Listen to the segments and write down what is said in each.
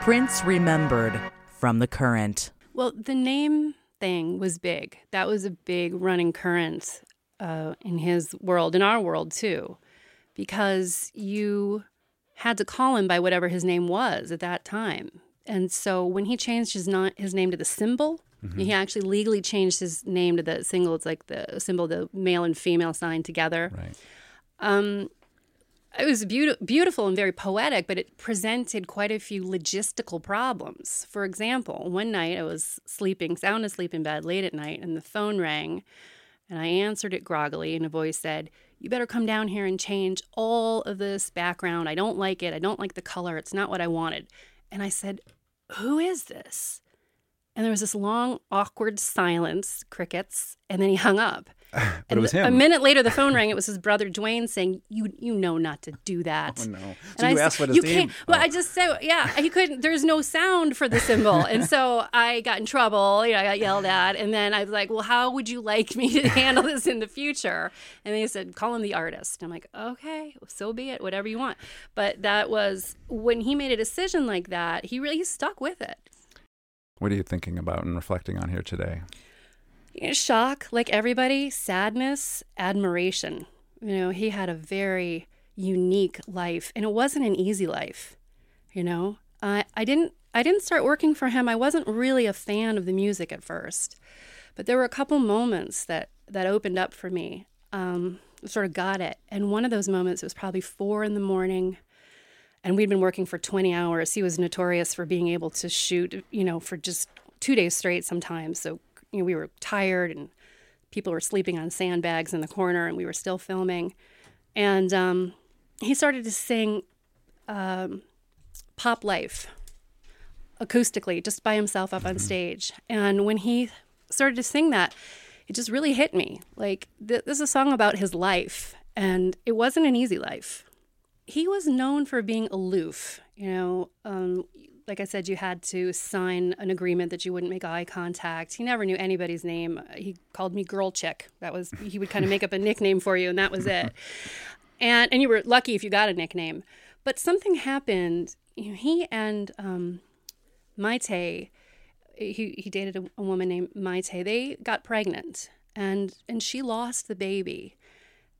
Prince remembered from the current. Well, the name thing was big. That was a big running current uh, in his world, in our world too, because you had to call him by whatever his name was at that time. And so when he changed his, not, his name to the symbol, mm-hmm. he actually legally changed his name to the single. It's like the symbol, the male and female sign together. Right. Um, it was be- beautiful and very poetic, but it presented quite a few logistical problems. For example, one night I was sleeping, sound asleep in bed late at night, and the phone rang, and I answered it groggily, and a voice said, You better come down here and change all of this background. I don't like it. I don't like the color. It's not what I wanted. And I said, Who is this? And there was this long, awkward silence, crickets, and then he hung up. but and it was him. A minute later, the phone rang. It was his brother Duane saying, "You, you know not to do that." Oh no! And so you I asked what his you name? Can't. Well, I just said, yeah, he couldn't. There's no sound for the symbol, and so I got in trouble. You know, I got yelled at, and then I was like, "Well, how would you like me to handle this in the future?" And they said, "Call him the artist." I'm like, "Okay, so be it. Whatever you want." But that was when he made a decision like that. He really stuck with it. What are you thinking about and reflecting on here today? Shock, like everybody, sadness, admiration. You know, he had a very unique life, and it wasn't an easy life. You know, I I didn't I didn't start working for him. I wasn't really a fan of the music at first, but there were a couple moments that that opened up for me. Um, sort of got it, and one of those moments it was probably four in the morning and we'd been working for 20 hours. He was notorious for being able to shoot, you know, for just two days straight sometimes. So you know, we were tired and people were sleeping on sandbags in the corner and we were still filming. And um, he started to sing um, Pop Life acoustically, just by himself up on mm-hmm. stage. And when he started to sing that, it just really hit me. Like, th- this is a song about his life, and it wasn't an easy life. He was known for being aloof. You know, um, like I said, you had to sign an agreement that you wouldn't make eye contact. He never knew anybody's name. He called me Girl Chick. That was he would kind of make up a nickname for you, and that was it. And and you were lucky if you got a nickname. But something happened. He and um, Mayte, he he dated a, a woman named Mayte. They got pregnant, and and she lost the baby.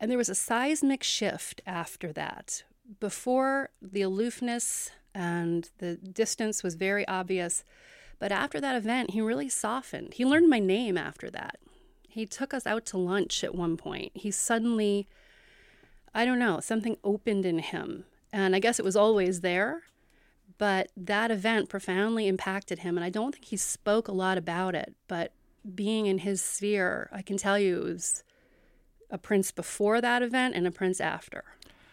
And there was a seismic shift after that. Before the aloofness and the distance was very obvious. But after that event, he really softened. He learned my name after that. He took us out to lunch at one point. He suddenly, I don't know, something opened in him. And I guess it was always there, but that event profoundly impacted him. And I don't think he spoke a lot about it, but being in his sphere, I can tell you it was a prince before that event and a prince after.